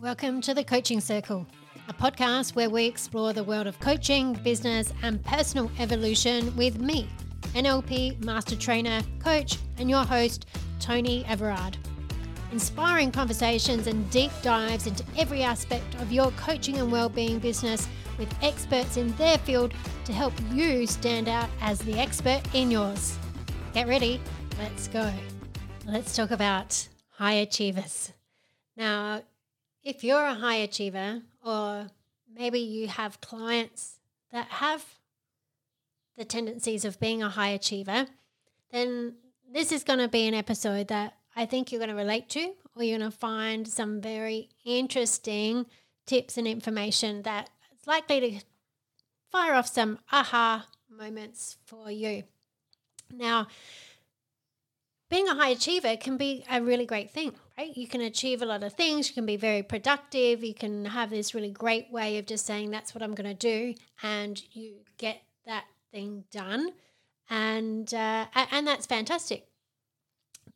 Welcome to the Coaching Circle, a podcast where we explore the world of coaching, business, and personal evolution with me, NLP Master Trainer, Coach, and your host, Toni Everard. Inspiring conversations and deep dives into every aspect of your coaching and well-being business with experts in their field to help you stand out as the expert in yours. Get ready, let's go. Let's talk about high achievers. Now, if you're a high achiever, or maybe you have clients that have the tendencies of being a high achiever, then this is going to be an episode that I think you're going to relate to, or you're going to find some very interesting tips and information that is likely to fire off some aha moments for you. Now, being a high achiever can be a really great thing, right? You can achieve a lot of things, you can be very productive, you can have this really great way of just saying, that's what I'm going to do, and you get that thing done. And, uh, and that's fantastic.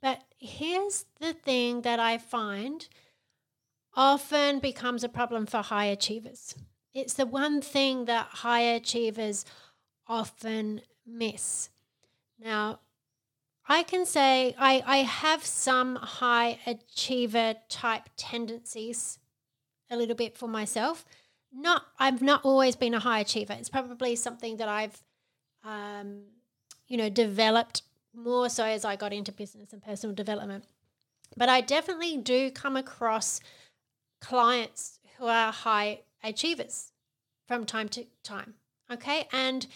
But here's the thing that I find often becomes a problem for high achievers. It's the one thing that high achievers often miss. Now, I can say I, I have some high achiever type tendencies a little bit for myself. Not I've not always been a high achiever. It's probably something that I've um, you know developed more so as I got into business and personal development. But I definitely do come across clients who are high achievers from time to time. Okay. And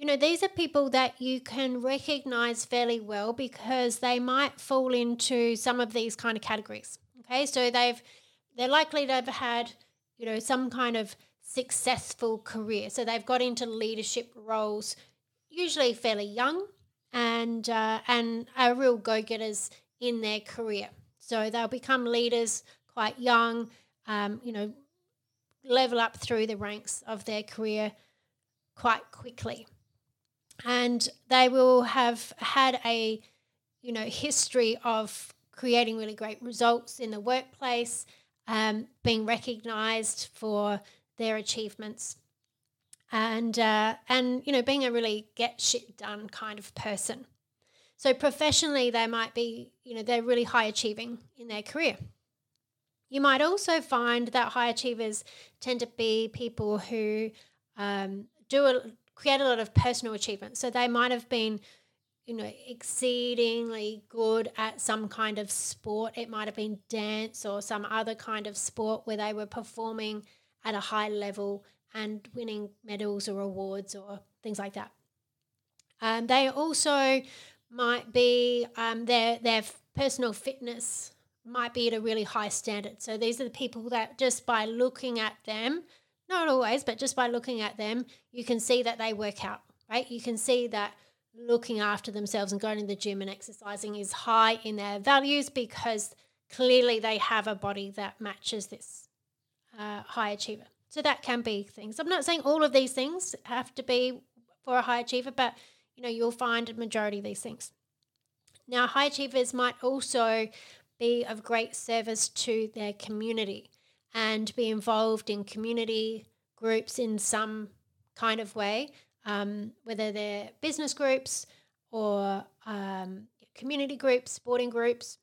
you know, these are people that you can recognize fairly well because they might fall into some of these kind of categories. Okay, so they've they're likely to have had, you know, some kind of successful career. So they've got into leadership roles, usually fairly young, and uh, and are real go getters in their career. So they'll become leaders quite young, um, you know, level up through the ranks of their career quite quickly and they will have had a you know history of creating really great results in the workplace um, being recognized for their achievements. And uh, and you know being a really get shit done kind of person. So professionally they might be you know they're really high achieving in their career. You might also find that high achievers tend to be people who um, do a, create a lot of personal achievements. So they might have been, you know, exceedingly good at some kind of sport. It might have been dance or some other kind of sport where they were performing at a high level and winning medals or awards or things like that. Um, they also might be um, their their personal fitness might be at a really high standard. So these are the people that just by looking at them not always, but just by looking at them, you can see that they work out, right? You can see that looking after themselves and going to the gym and exercising is high in their values because clearly they have a body that matches this uh, high achiever. So that can be things. I'm not saying all of these things have to be for a high achiever, but you know you'll find a majority of these things. Now, high achievers might also be of great service to their community and be involved in community groups in some kind of way, um, whether they're business groups or um, community groups, sporting groups,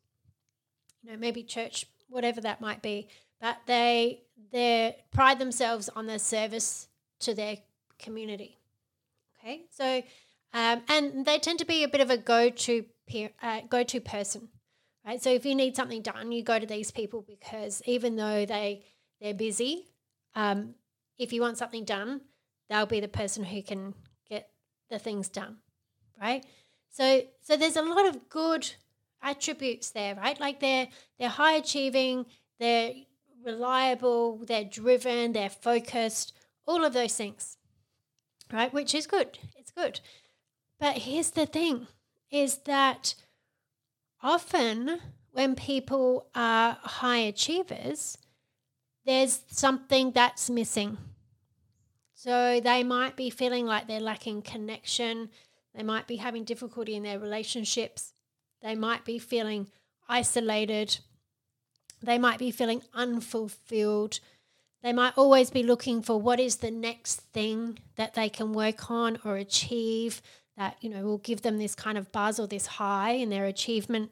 you know, maybe church, whatever that might be. But they they pride themselves on their service to their community. Okay, so um, and they tend to be a bit of a go to peer, uh, go to person right? So if you need something done, you go to these people because even though they they're busy, um, if you want something done, they'll be the person who can get the things done, right? So so there's a lot of good attributes there, right? Like they're they're high achieving, they're reliable, they're driven, they're focused, all of those things. Right? Which is good. It's good. But here's the thing is that often when people are high achievers, there's something that's missing. So they might be feeling like they're lacking connection. They might be having difficulty in their relationships. They might be feeling isolated. They might be feeling unfulfilled. They might always be looking for what is the next thing that they can work on or achieve that, you know, will give them this kind of buzz or this high in their achievement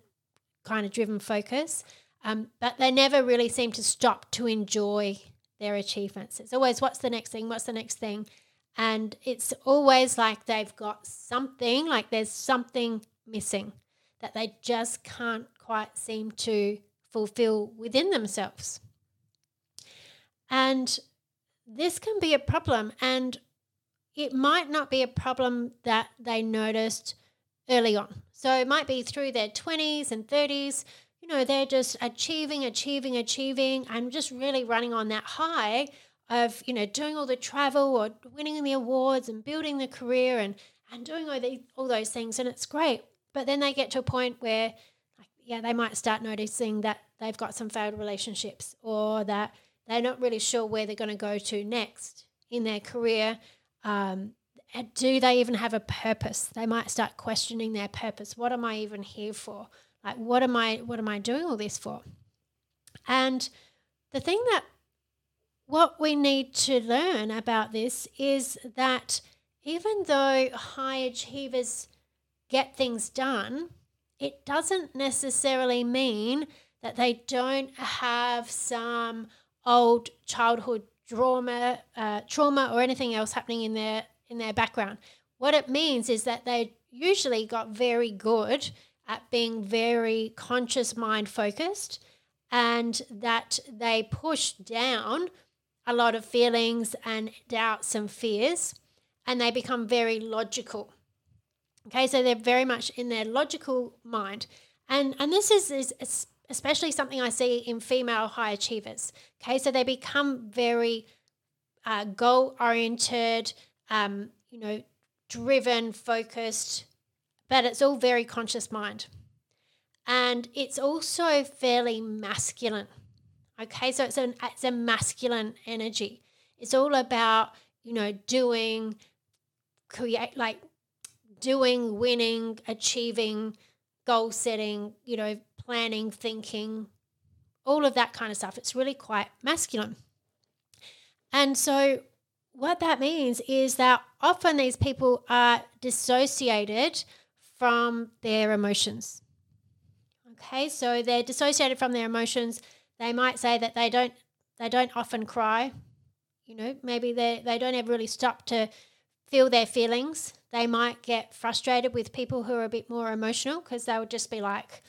kind of driven focus. Um, but they never really seem to stop to enjoy their achievements. It's always what's the next thing, what's the next thing. And it's always like they've got something, like there's something missing that they just can't quite seem to fulfill within themselves. And this can be a problem. And it might not be a problem that they noticed early on. So it might be through their 20s and 30s. You know, they're just achieving, achieving, achieving, and just really running on that high of, you know, doing all the travel or winning the awards and building the career and, and doing all, the, all those things. And it's great. But then they get to a point where, yeah, they might start noticing that they've got some failed relationships or that they're not really sure where they're going to go to next in their career. Um, do they even have a purpose? They might start questioning their purpose. What am I even here for? Like, what am I? What am I doing all this for? And the thing that what we need to learn about this is that even though high achievers get things done, it doesn't necessarily mean that they don't have some old childhood trauma, uh, trauma or anything else happening in their in their background. What it means is that they usually got very good at being very conscious mind focused and that they push down a lot of feelings and doubts and fears and they become very logical. Okay, so they're very much in their logical mind. And and this is, is especially something I see in female high achievers. Okay, so they become very uh, goal oriented, um, you know, driven, focused, but it's all very conscious mind. And it's also fairly masculine. Okay, so it's, an, it's a masculine energy. It's all about, you know, doing, create, like doing, winning, achieving, goal setting, you know, planning, thinking, all of that kind of stuff. It's really quite masculine. And so, what that means is that often these people are dissociated from their emotions. Okay, so they're dissociated from their emotions. They might say that they don't they don't often cry. You know, maybe they they don't ever really stop to feel their feelings. They might get frustrated with people who are a bit more emotional because they would just be like,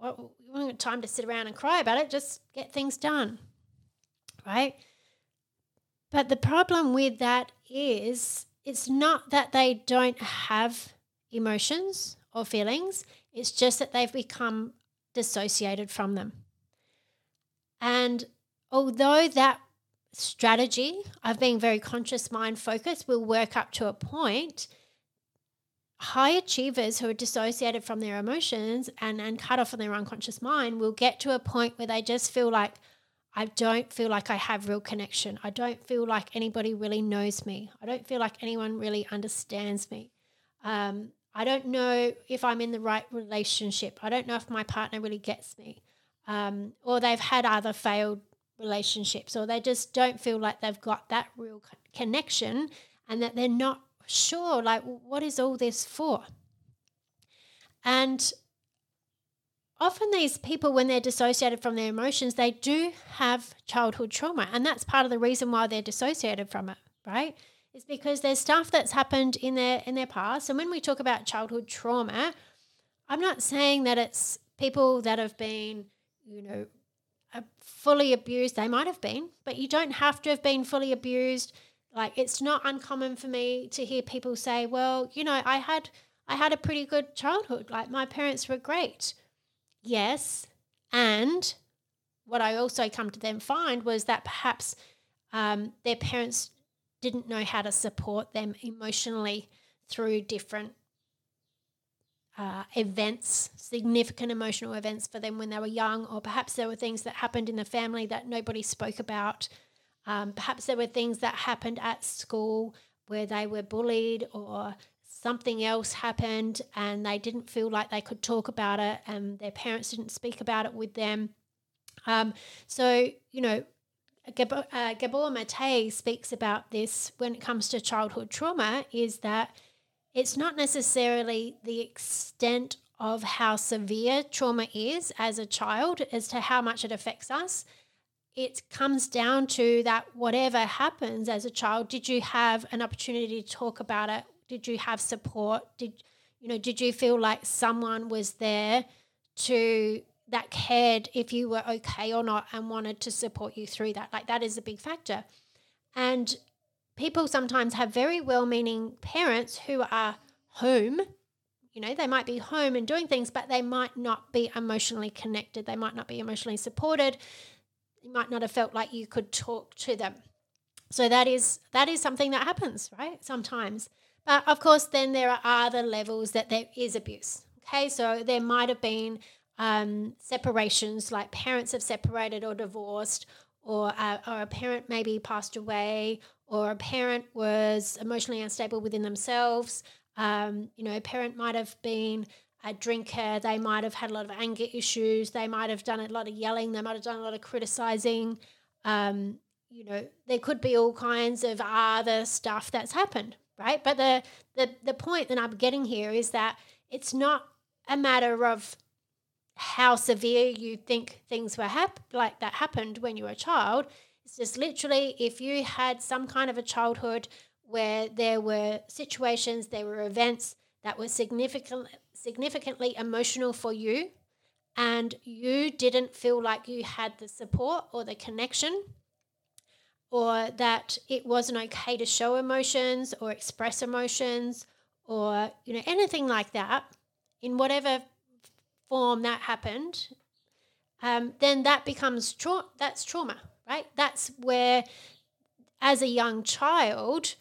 well, you haven't got time to sit around and cry about it. Just get things done. Right? But the problem with that is it's not that they don't have emotions or feelings, it's just that they've become dissociated from them. And although that strategy of being very conscious mind focused will work up to a point, high achievers who are dissociated from their emotions and, and cut off from their unconscious mind will get to a point where they just feel like, I don't feel like I have real connection. I don't feel like anybody really knows me. I don't feel like anyone really understands me. Um, I don't know if I'm in the right relationship. I don't know if my partner really gets me. Um, or they've had other failed relationships, or they just don't feel like they've got that real connection and that they're not sure, like, what is all this for? And often these people, when they're dissociated from their emotions, they do have childhood trauma. And that's part of the reason why they're dissociated from it, right? Is because there's stuff that's happened in their in their past. And when we talk about childhood trauma, I'm not saying that it's people that have been, you know, fully abused. They might have been, but you don't have to have been fully abused like it's not uncommon for me to hear people say, "Well, you know, I had I had a pretty good childhood. Like my parents were great." Yes, and what I also come to them find was that perhaps um, their parents didn't know how to support them emotionally through different uh, events, significant emotional events for them when they were young, or perhaps there were things that happened in the family that nobody spoke about um, perhaps there were things that happened at school where they were bullied or something else happened and they didn't feel like they could talk about it and their parents didn't speak about it with them. Um, so, you know, Gabor, uh, Gabor Mate speaks about this when it comes to childhood trauma is that it's not necessarily the extent of how severe trauma is as a child as to how much it affects us. It comes down to that whatever happens as a child, did you have an opportunity to talk about it? Did you have support? Did you know, did you feel like someone was there to that cared if you were okay or not and wanted to support you through that? Like that is a big factor. And people sometimes have very well meaning parents who are home. You know, they might be home and doing things, but they might not be emotionally connected. They might not be emotionally supported. You might not have felt like you could talk to them. So that is that is something that happens, right? Sometimes. But of course, then there are other levels that there is abuse. Okay, so there might have been um, separations, like parents have separated or divorced, or, uh, or a parent maybe passed away, or a parent was emotionally unstable within themselves. Um, you know, a parent might have been a drinker, they might have had a lot of anger issues, they might have done a lot of yelling, they might have done a lot of criticizing. Um, you know, there could be all kinds of other stuff that's happened right? But the, the, the point that I'm getting here is that it's not a matter of how severe you think things were hap- like that happened when you were a child. It's just literally if you had some kind of a childhood where there were situations, there were events that were significant, significantly emotional for you, and you didn't feel like you had the support or the connection or that it wasn't okay to show emotions or express emotions or you know anything like that in whatever form that happened um, then that becomes tra- that's trauma right? That's where as a young child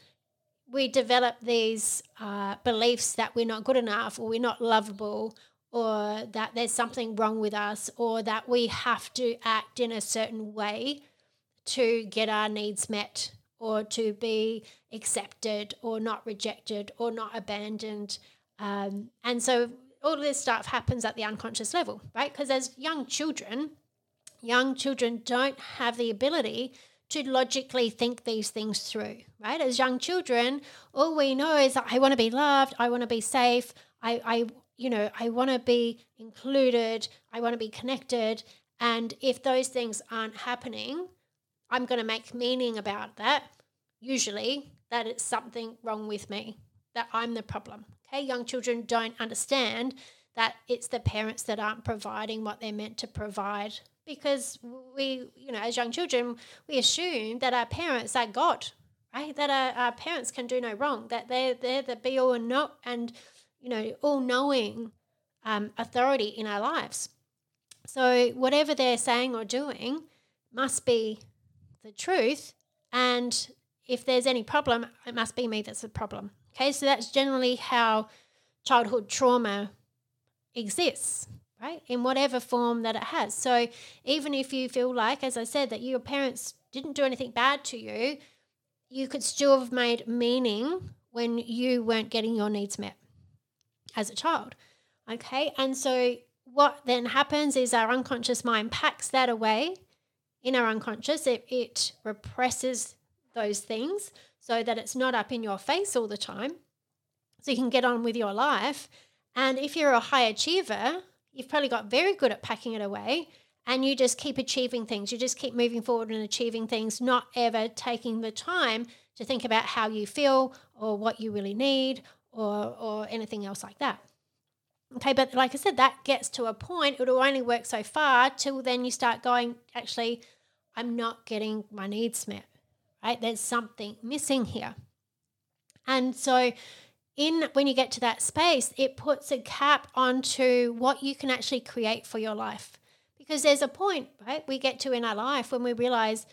we develop these uh, beliefs that we're not good enough or we're not lovable or that there's something wrong with us or that we have to act in a certain way to get our needs met or to be accepted or not rejected or not abandoned. Um, and so all this stuff happens at the unconscious level, right? Because as young children, young children don't have the ability to logically think these things through, right? As young children, all we know is I want to be loved, I want to be safe, I, I you know, I want to be included, I want to be connected. And if those things aren't happening, I'm going to make meaning about that, usually that it's something wrong with me, that I'm the problem. Okay, young children don't understand that it's the parents that aren't providing what they're meant to provide because we, you know, as young children, we assume that our parents are God, right? That our, our parents can do no wrong, that they're, they're the be all and not and, you know, all knowing um, authority in our lives. So whatever they're saying or doing must be the truth. And if there's any problem, it must be me that's the problem. Okay, so that's generally how childhood trauma exists, right? In whatever form that it has. So even if you feel like, as I said, that your parents didn't do anything bad to you, you could still have made meaning when you weren't getting your needs met as a child. Okay, and so what then happens is our unconscious mind packs that away in our unconscious, it, it represses those things so that it's not up in your face all the time. So you can get on with your life. And if you're a high achiever, you've probably got very good at packing it away and you just keep achieving things. You just keep moving forward and achieving things, not ever taking the time to think about how you feel or what you really need or, or anything else like that. Okay, but like I said, that gets to a point, it'll only work so far till then you start going, actually, I'm not getting my needs met, right? There's something missing here. And so, in when you get to that space, it puts a cap onto what you can actually create for your life. Because there's a point, right? We get to in our life when we realize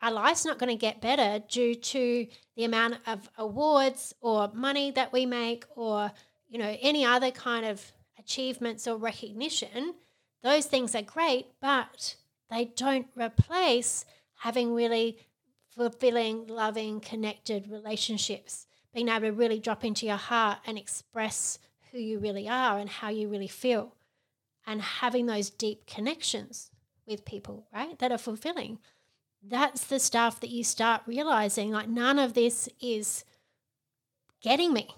our life's not going to get better due to the amount of awards or money that we make or you know, any other kind of achievements or recognition, those things are great, but they don't replace having really fulfilling, loving, connected relationships, being able to really drop into your heart and express who you really are and how you really feel, and having those deep connections with people, right? That are fulfilling. That's the stuff that you start realizing like none of this is getting me.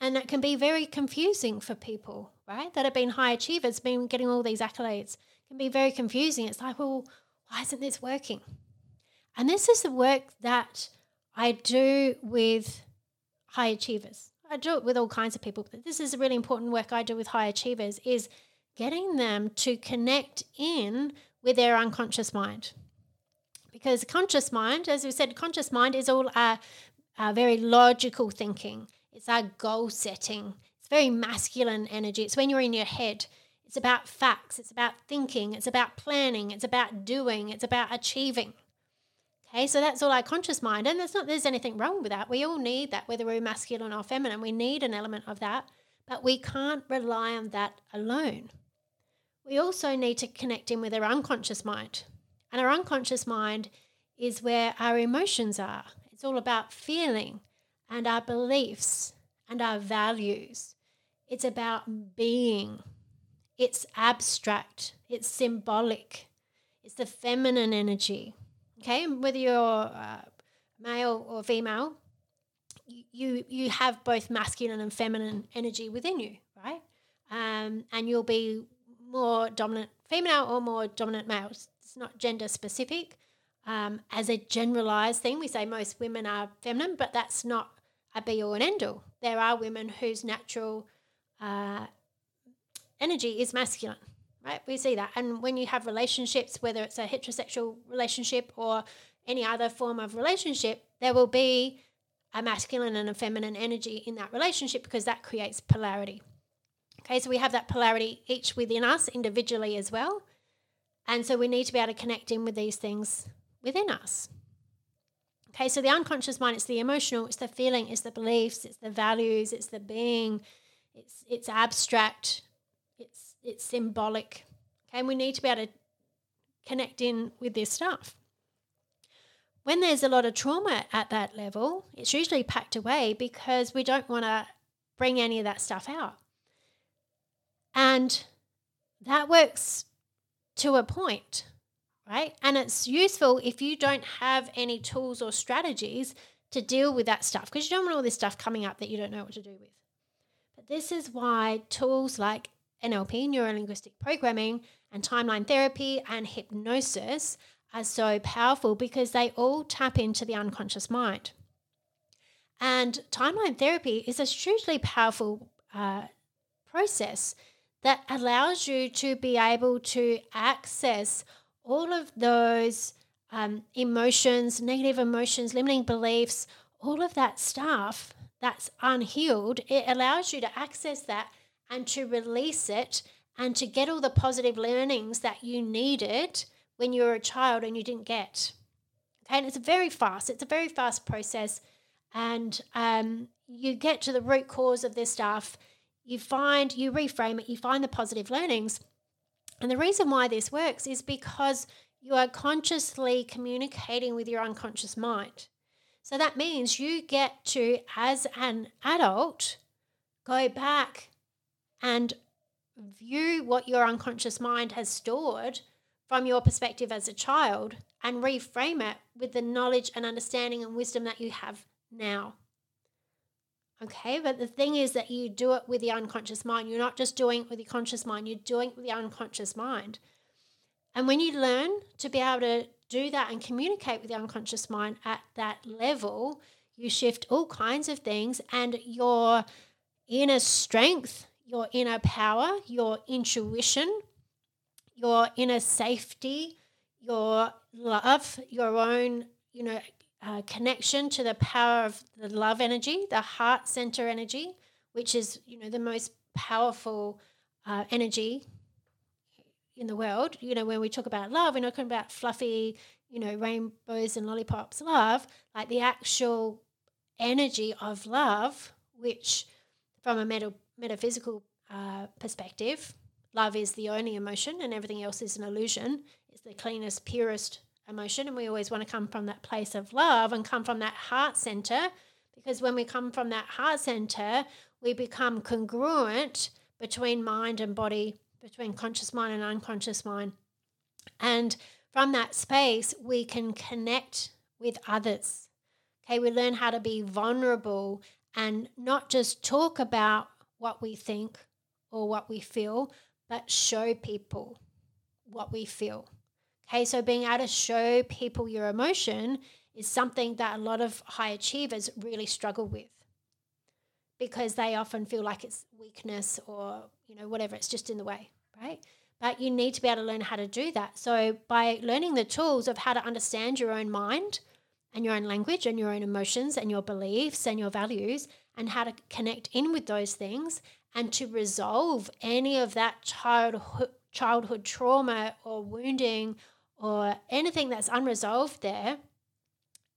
And that can be very confusing for people, right? That have been high achievers, been getting all these accolades. It can be very confusing. It's like, well, why isn't this working? And this is the work that I do with high achievers. I do it with all kinds of people, but this is a really important work I do with high achievers is getting them to connect in with their unconscious mind. Because conscious mind, as we said, conscious mind is all our, our very logical thinking. It's our goal setting. It's very masculine energy. It's when you're in your head. It's about facts. It's about thinking. It's about planning. It's about doing. It's about achieving. Okay, so that's all our conscious mind. And there's not there's anything wrong with that. We all need that, whether we're masculine or feminine. We need an element of that. But we can't rely on that alone. We also need to connect in with our unconscious mind. And our unconscious mind is where our emotions are. It's all about feeling and our beliefs and our values. It's about being. It's abstract. It's symbolic. It's the feminine energy. Okay, whether you're uh, male or female, you you have both masculine and feminine energy within you, right? Um, and you'll be more dominant female or more dominant male. It's not gender specific. Um, as a generalized thing, we say most women are feminine, but that's not a be all and end all. There are women whose natural uh, energy is masculine, right? We see that. And when you have relationships, whether it's a heterosexual relationship or any other form of relationship, there will be a masculine and a feminine energy in that relationship because that creates polarity. Okay, so we have that polarity each within us individually as well. And so we need to be able to connect in with these things within us. Okay, so the unconscious mind, it's the emotional, it's the feeling, it's the beliefs, it's the values, it's the being, it's it's abstract, it's symbolic. Okay, and we need to be able to connect in with this stuff. When there's a lot of trauma at that level, it's usually packed away because we don't want to bring any of that stuff out. And that works to a point, right? And it's useful if you don't have any tools or strategies to deal with that stuff because you don't want all this stuff coming up that you don't know what to do with. But this is why tools like NLP, neuro linguistic programming, and timeline therapy and hypnosis are so powerful because they all tap into the unconscious mind. And timeline therapy is a hugely powerful uh, process that allows you to be able to access all of those um, emotions, negative emotions, limiting beliefs, all of that stuff that's unhealed. It allows you to access that and to release it and to get all the positive learnings that you needed when you were a child and you didn't get. Okay, and it's very fast. It's a very fast process, and um, you get to the root cause of this stuff. You find, you reframe it, you find the positive learnings. And the reason why this works is because you are consciously communicating with your unconscious mind. So that means you get to, as an adult, go back and view what your unconscious mind has stored from your perspective as a child and reframe it with the knowledge and understanding and wisdom that you have now. Okay, but the thing is that you do it with the unconscious mind. You're not just doing it with your conscious mind, you're doing it with the unconscious mind. And when you learn to be able to do that and communicate with the unconscious mind at that level, you shift all kinds of things and your inner strength, your inner power, your intuition, your inner safety, your love, your own, you know, uh, connection to the power of the love energy, the heart center energy, which is, you know, the most powerful uh, energy in the world. You know, when we talk about love, we're not talking about fluffy, you know, rainbows and lollipops love, like the actual energy of love, which from a meta- metaphysical uh, perspective, love is the only emotion and everything else is an illusion. It's the cleanest, purest emotion. And we always want to come from that place of love and come from that heart center because when we come from that heart center, we become congruent between mind and body, between conscious mind and unconscious mind. And from that space, we can connect with others. Okay, we learn how to be vulnerable and not just talk about what we think or what we feel, but show people what we feel. Okay, so being able to show people your emotion is something that a lot of high achievers really struggle with because they often feel like it's weakness or, you know, whatever, it's just in the way, right? But you need to be able to learn how to do that. So, by learning the tools of how to understand your own mind and your own language and your own emotions and your beliefs and your values, and how to connect in with those things and to resolve any of that childhood, childhood trauma or wounding or anything that's unresolved there,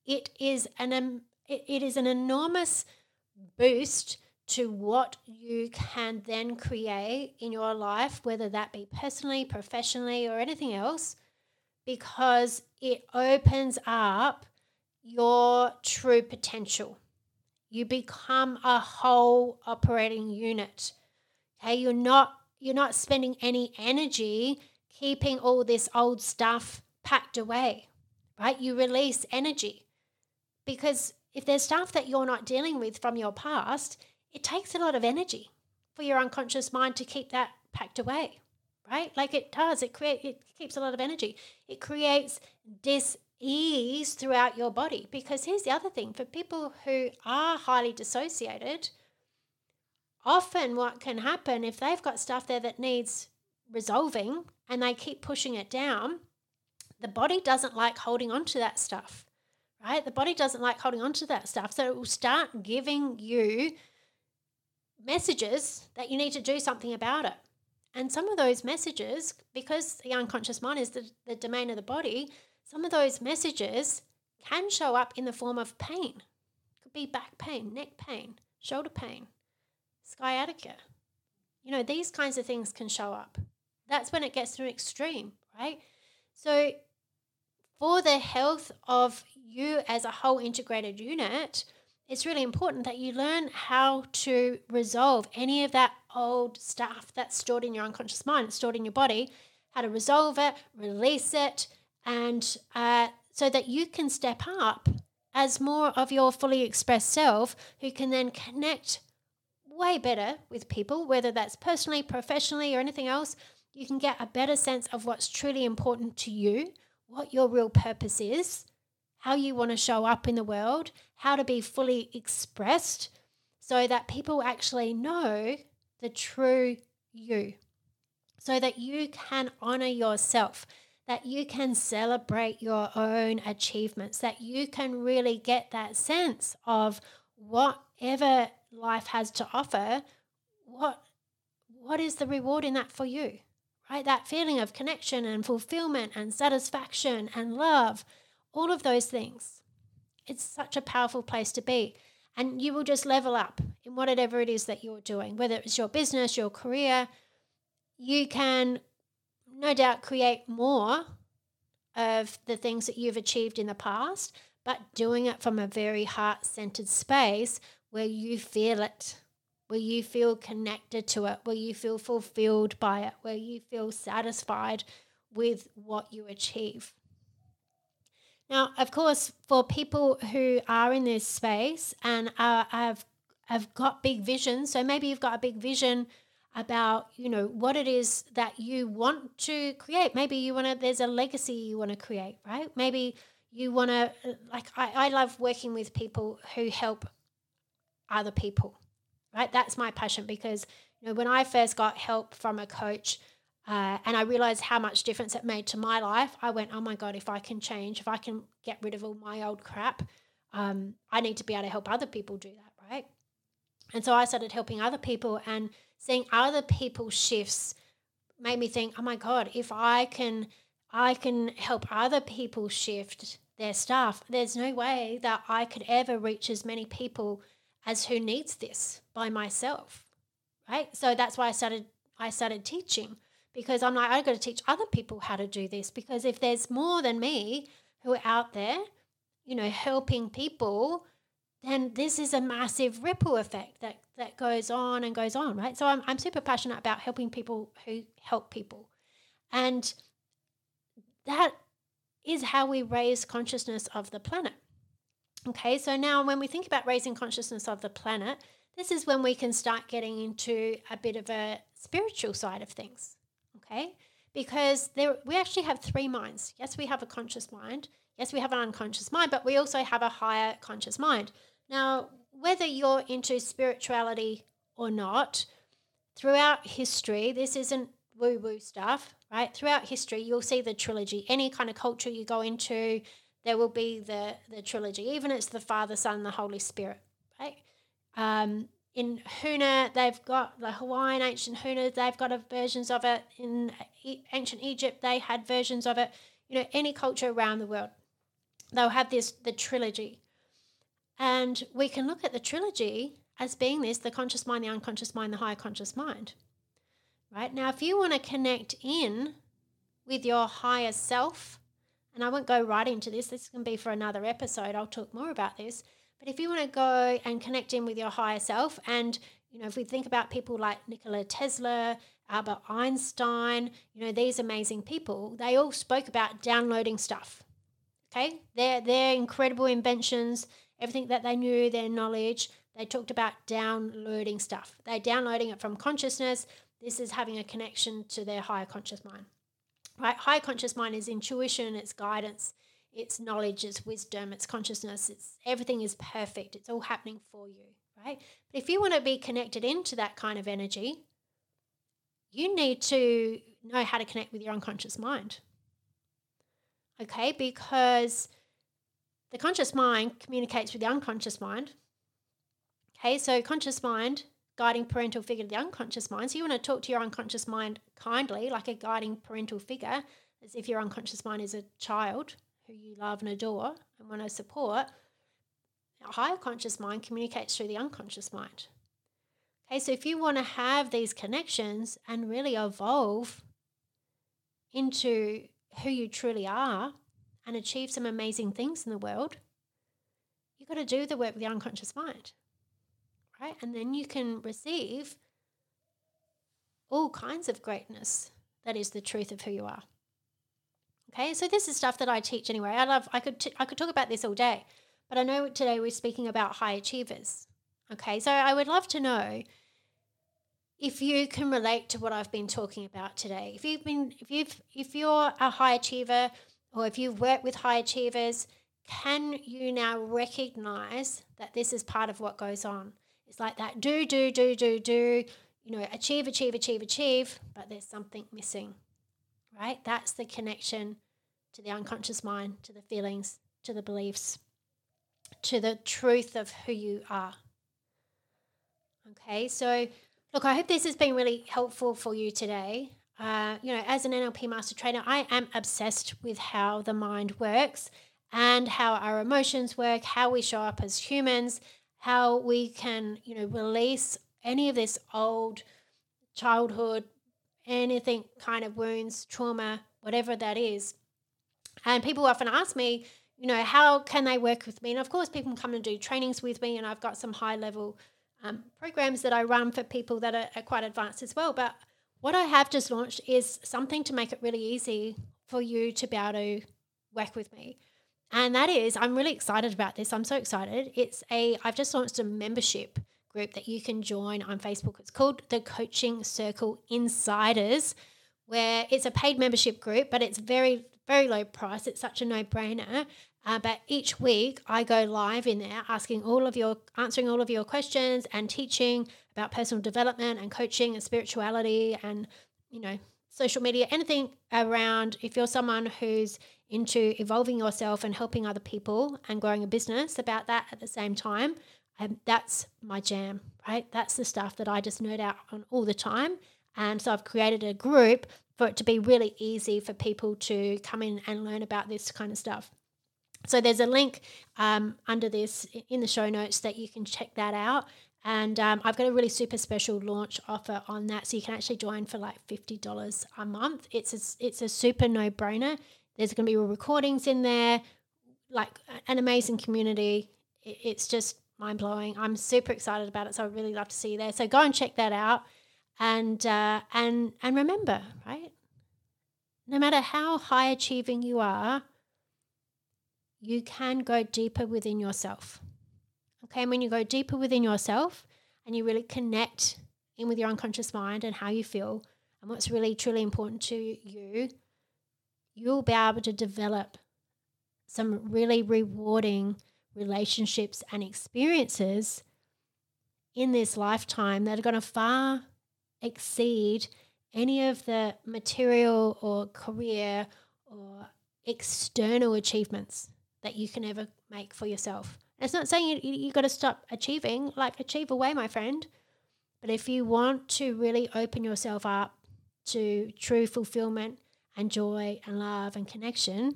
it is an um, it, it is an enormous boost to what you can then create in your life, whether that be personally, professionally, or anything else, because it opens up your true potential. You become a whole operating unit. Okay, you're not you're not spending any energy keeping all this old stuff packed away, right? You release energy because if there's stuff that you're not dealing with from your past, it takes a lot of energy for your unconscious mind to keep that packed away, right? Like it does. It create it keeps a lot of energy. It creates dis ease throughout your body because here's the other thing for people who are highly dissociated often what can happen if they've got stuff there that needs resolving and they keep pushing it down the body doesn't like holding on to that stuff right? The body doesn't like holding on to that stuff. So it will start giving you messages that you need to do something about it. And some of those messages, because the unconscious mind is the, the domain of the body, some of those messages can show up in the form of pain. It could be back pain, neck pain, shoulder pain, sciatica. You know, these kinds of things can show up. That's when it gets to an extreme, right? So, for the health of you as a whole integrated unit, it's really important that you learn how to resolve any of that old stuff that's stored in your unconscious mind, stored in your body, how to resolve it, release it, and uh, so that you can step up as more of your fully expressed self who can then connect way better with people, whether that's personally, professionally, or anything else. You can get a better sense of what's truly important to you, what your real purpose is, how you want to show up in the world, how to be fully expressed so that people actually know the true you, so that you can honor yourself, that you can celebrate your own achievements, that you can really get that sense of whatever life has to offer, what what is the reward in that for you? Right? That feeling of connection and fulfillment and satisfaction and love all of those things. It's such a powerful place to be. And you will just level up in whatever it is that you're doing, whether it's your business, your career. You can no doubt create more of the things that you've achieved in the past, but doing it from a very heart centered space where you feel it, where you feel connected to it, where you feel fulfilled by it, where you feel satisfied with what you achieve. Now, of course, for people who are in this space and are, have have got big visions, so maybe you've got a big vision about you know what it is that you want to create. Maybe you want to. There's a legacy you want to create, right? Maybe you want to like. I, I love working with people who help other people, right? That's my passion because you know when I first got help from a coach uh, and I realized how much difference it made to my life. I went, oh my God, if I can change, if I can get rid of all my old crap, um, I need to be able to help other people do that, right? And so I started helping other people and seeing other people's shifts made me think, oh my God, if I can I can help other people shift their stuff, there's no way that I could ever reach as many people as who needs this by myself. Right? So that's why I started I started teaching because I'm like, I've got to teach other people how to do this because if there's more than me who are out there, you know, helping people, then this is a massive ripple effect that, that goes on and goes on, right? So I'm, I'm super passionate about helping people who help people. And that is how we raise consciousness of the planet. Okay, so now when we think about raising consciousness of the planet, this is when we can start getting into a bit of a spiritual side of things. Okay, because there we actually have three minds. Yes, we have a conscious mind. Yes, we have an unconscious mind, but we also have a higher conscious mind. Now, whether you're into spirituality or not, throughout history, this isn't woo woo stuff, right? Throughout history, you'll see the trilogy. Any kind of culture you go into, there will be the, the trilogy. Even it's the Father, Son, the Holy Spirit, right? Um, in Huna, they've got the Hawaiian ancient Huna, they've got versions of it. In ancient Egypt, they had versions of it. You know, any culture around the world, they'll have this the trilogy. And we can look at the trilogy as being this the conscious mind, the unconscious mind, the higher conscious mind. Right? Now, if you want to connect in with your higher self, and I won't go right into this, this can be for another episode, I'll talk more about this. But if you want to go and connect in with your higher self, and you know, if we think about people like Nikola Tesla, Albert Einstein, you know, these amazing people, they all spoke about downloading stuff. Okay, their their incredible inventions, everything that they knew, their knowledge, they talked about downloading stuff. They're downloading it from consciousness. This is having a connection to their higher conscious mind. Right? Higher conscious mind is intuition, it's guidance, it's knowledge, it's wisdom, it's consciousness, it's everything is perfect. It's all happening for you, right? But if you want to be connected into that kind of energy, you need to know how to connect with your unconscious mind. Okay, because the conscious mind communicates with the unconscious mind. Okay, so conscious mind, guiding parental figure to the unconscious mind. So you want to talk to your unconscious mind kindly, like a guiding parental figure, as if your unconscious mind is a child who you love and adore and want to support. A higher conscious mind communicates through the unconscious mind. Okay, so if you want to have these connections and really evolve into who you truly are and achieve some amazing things in the world, you've got to do the work with the unconscious mind right? And then you can receive all kinds of greatness that is the truth of who you are. Okay, so this is stuff that I teach anyway. I love. I could t- I could talk about this all day, but I know today we're speaking about high achievers. Okay, so I would love to know if you can relate to what I've been talking about today. If you've been, if you've, if you're a high achiever, or if you've worked with high achievers, can you now recognize that this is part of what goes on? It's like that do, do, do, do, do, you know, achieve, achieve, achieve, achieve, but there's something missing, right? That's the connection to the unconscious mind, to the feelings, to the beliefs, to the truth of who you are. Okay, so look, I hope this has been really helpful for you today. Uh, you know, as an NLP master trainer, I am obsessed with how the mind works and how our emotions work, how we show up as humans, how we can, you know, release any of this old childhood, anything kind of wounds, trauma, whatever that is. And people often ask me, you know, how can they work with me? And of course, people come and do trainings with me, and I've got some high level um, programs that I run for people that are, are quite advanced as well. But what I have just launched is something to make it really easy for you to be able to work with me. And that is, I'm really excited about this. I'm so excited. It's a, I've just launched a membership group that you can join on Facebook. It's called the Coaching Circle Insiders, where it's a paid membership group, but it's very, very low price. It's such a no brainer. Uh, but each week I go live in there asking all of your, answering all of your questions and teaching about personal development and coaching and spirituality and, you know, social media, anything around if you're someone who's into evolving yourself and helping other people and growing a business about that at the same time, um, that's my jam, right? That's the stuff that I just nerd out on all the time. And so I've created a group for it to be really easy for people to come in and learn about this kind of stuff. So there's a link um, under this in the show notes that you can check that out. And um, I've got a really super special launch offer on that, so you can actually join for like fifty dollars a month. It's a, it's a super no brainer. There's going to be recordings in there, like an amazing community. It's just mind blowing. I'm super excited about it, so I'd really love to see you there. So go and check that out, and uh, and and remember, right? no matter how high achieving you are, you can go deeper within yourself. Okay, and when you go deeper within yourself and you really connect in with your unconscious mind and how you feel and what's really truly important to you, you'll be able to develop some really rewarding relationships and experiences in this lifetime that are going to far exceed any of the material or career or external achievements that you can ever make for yourself. It's not saying you, you got to stop achieving, like, achieve away, my friend. But if you want to really open yourself up to true fulfillment and joy and love and connection,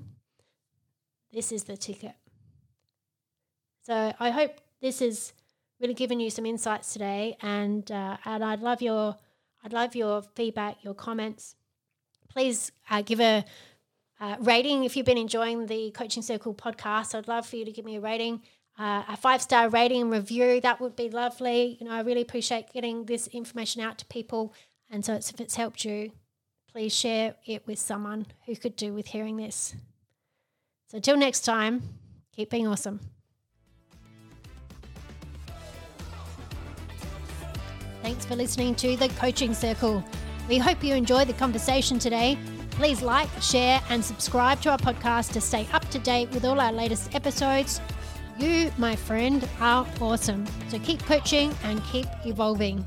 this is the ticket. So I hope this has really given you some insights today, and uh, and I'd love your I'd love your feedback, your comments. Please uh, give a uh, rating if you've been enjoying the Coaching Circle podcast. I'd love for you to give me a rating, uh, a five star rating and review. That would be lovely. You know, I really appreciate getting this information out to people. And so, it's, if it's helped you, please share it with someone who could do with hearing this. So, until next time, keep being awesome. Thanks for listening to the Coaching Circle. We hope you enjoyed the conversation today. Please like, share, and subscribe to our podcast to stay up to date with all our latest episodes. You, my friend, are awesome. So keep coaching and keep evolving.